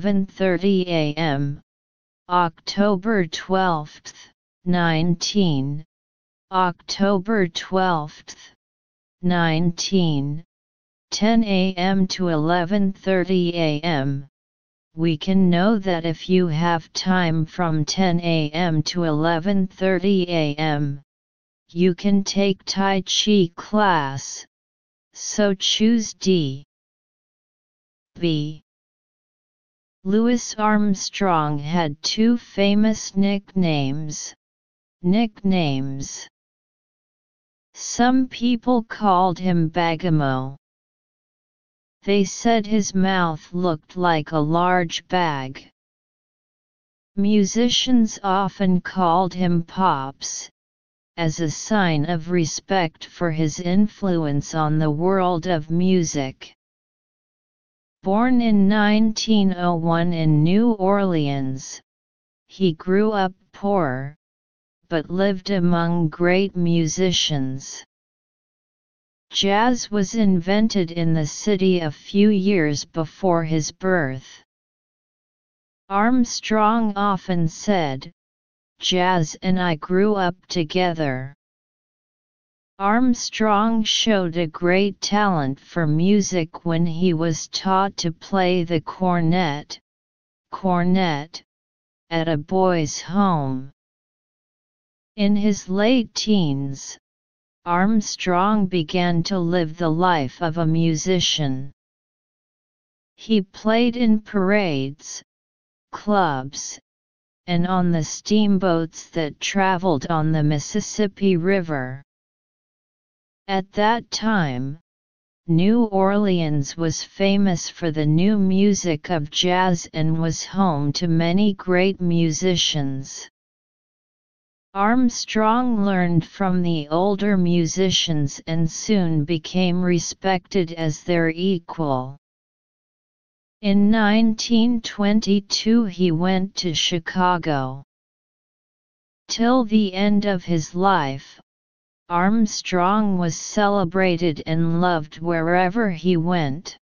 11:30 a.m. October 12, 19 October 12, 19 10 a.m. to 11:30 a.m. We can know that if you have time from 10 a.m. to 11:30 a.m., you can take Tai Chi class. So choose D. B. Louis Armstrong had two famous nicknames. Nicknames. Some people called him Bagamo. They said his mouth looked like a large bag. Musicians often called him Pops, as a sign of respect for his influence on the world of music. Born in 1901 in New Orleans, he grew up poor, but lived among great musicians. Jazz was invented in the city a few years before his birth. Armstrong often said, Jazz and I grew up together. Armstrong showed a great talent for music when he was taught to play the cornet, cornet, at a boys' home. In his late teens, Armstrong began to live the life of a musician. He played in parades, clubs, and on the steamboats that traveled on the Mississippi River. At that time, New Orleans was famous for the new music of jazz and was home to many great musicians. Armstrong learned from the older musicians and soon became respected as their equal. In 1922 he went to Chicago. Till the end of his life, Armstrong was celebrated and loved wherever he went.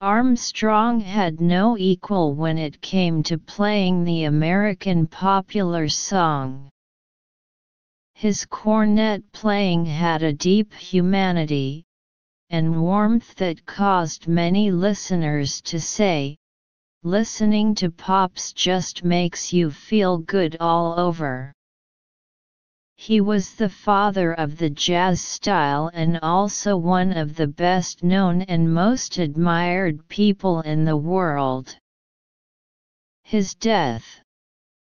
Armstrong had no equal when it came to playing the American popular song. His cornet playing had a deep humanity, and warmth that caused many listeners to say, listening to Pops just makes you feel good all over. He was the father of the jazz style and also one of the best known and most admired people in the world. His death,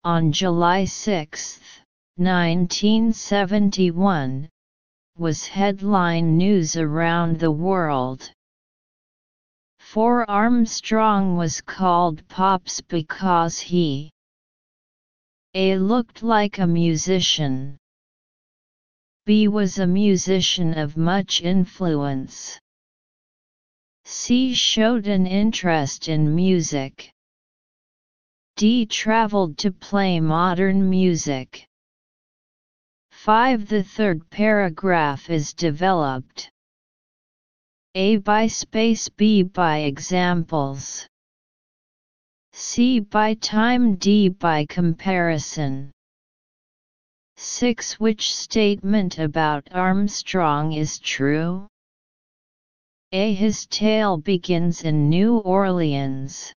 on July 6, 1971, was headline news around the world. For Armstrong was called Pops because he A looked like a musician. B was a musician of much influence. C showed an interest in music. D traveled to play modern music. 5. The third paragraph is developed. A by space B by examples. C by time D by comparison. 6. Which statement about Armstrong is true? A. His tale begins in New Orleans.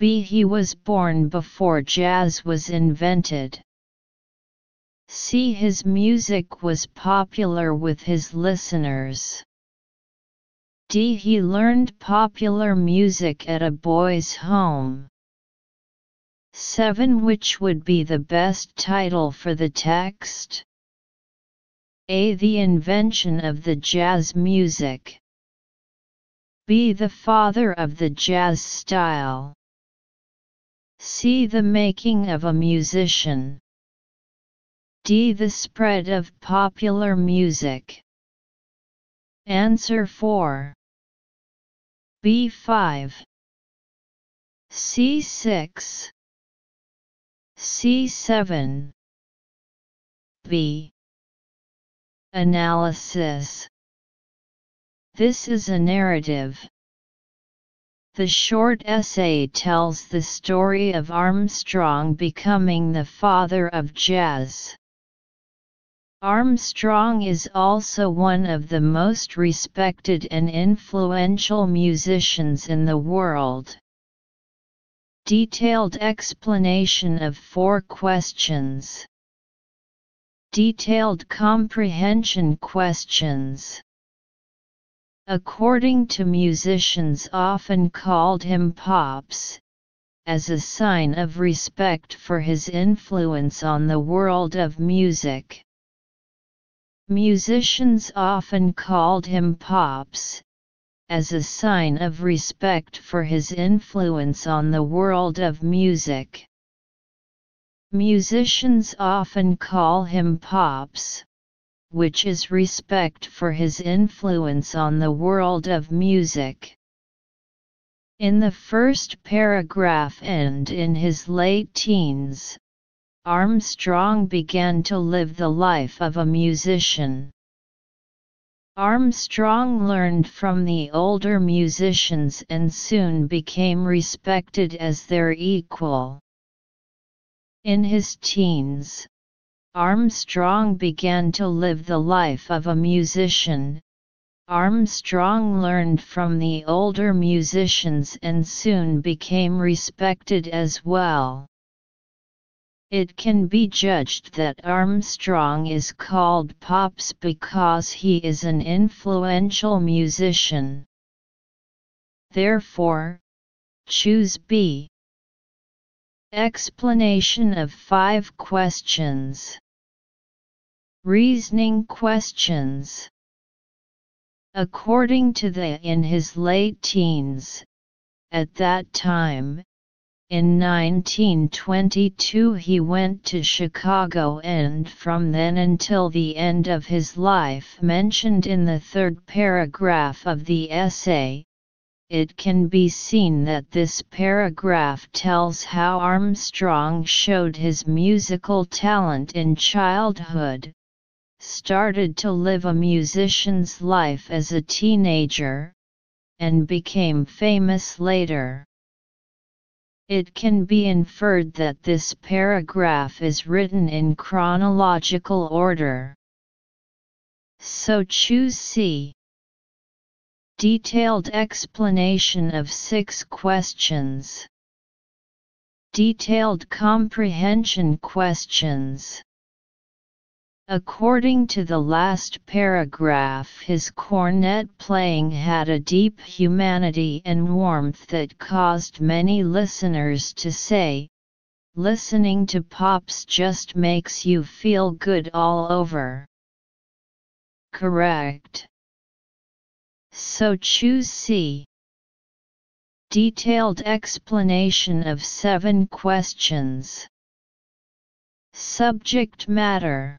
B. He was born before jazz was invented. C. His music was popular with his listeners. D. He learned popular music at a boy's home. 7. Which would be the best title for the text? A. The invention of the jazz music. B. The father of the jazz style. C. The making of a musician. D. The spread of popular music. Answer 4. B5 C6 C7 B Analysis This is a narrative. The short essay tells the story of Armstrong becoming the father of jazz. Armstrong is also one of the most respected and influential musicians in the world. Detailed explanation of four questions. Detailed comprehension questions. According to musicians often called him Pops, as a sign of respect for his influence on the world of music. Musicians often called him Pops, as a sign of respect for his influence on the world of music. Musicians often call him Pops, which is respect for his influence on the world of music. In the first paragraph and in his late teens, Armstrong began to live the life of a musician. Armstrong learned from the older musicians and soon became respected as their equal. In his teens, Armstrong began to live the life of a musician. Armstrong learned from the older musicians and soon became respected as well. It can be judged that Armstrong is called Pops because he is an influential musician. Therefore, choose B. Explanation of five questions. Reasoning questions According to the in his late teens, at that time, in 1922 he went to Chicago and from then until the end of his life mentioned in the third paragraph of the essay, it can be seen that this paragraph tells how Armstrong showed his musical talent in childhood, started to live a musician's life as a teenager, and became famous later. It can be inferred that this paragraph is written in chronological order. So choose C. Detailed explanation of six questions. Detailed comprehension questions. According to the last paragraph his cornet playing had a deep humanity and warmth that caused many listeners to say, listening to Pops just makes you feel good all over. Correct. So choose C. Detailed explanation of seven questions. Subject matter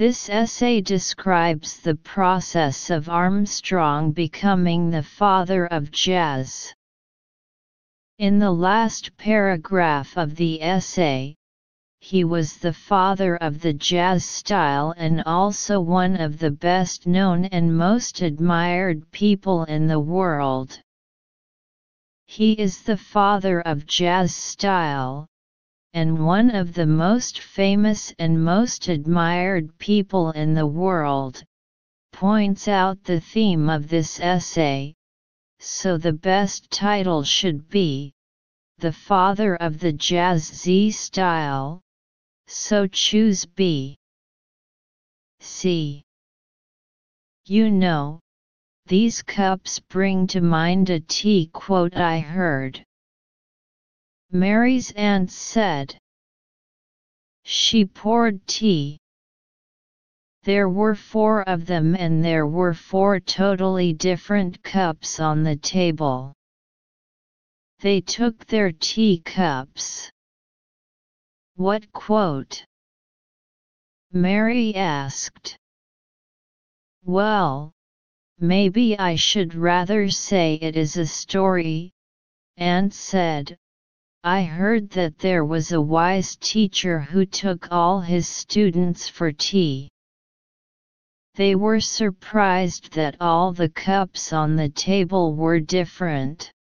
this essay describes the process of Armstrong becoming the father of jazz. In the last paragraph of the essay, he was the father of the jazz style and also one of the best known and most admired people in the world. He is the father of jazz style, and one of the most famous and most admired people in the world, points out the theme of this essay, so the best title should be, The Father of the Jazz Z Style, so choose B. C. You know, these cups bring to mind a tea quote I heard. Mary's aunt said. She poured tea. There were four of them and there were four totally different cups on the table. They took their tea cups. What quote? Mary asked. Well, maybe I should rather say it is a story, Aunt said, I heard that there was a wise teacher who took all his students for tea. They were surprised that all the cups on the table were different.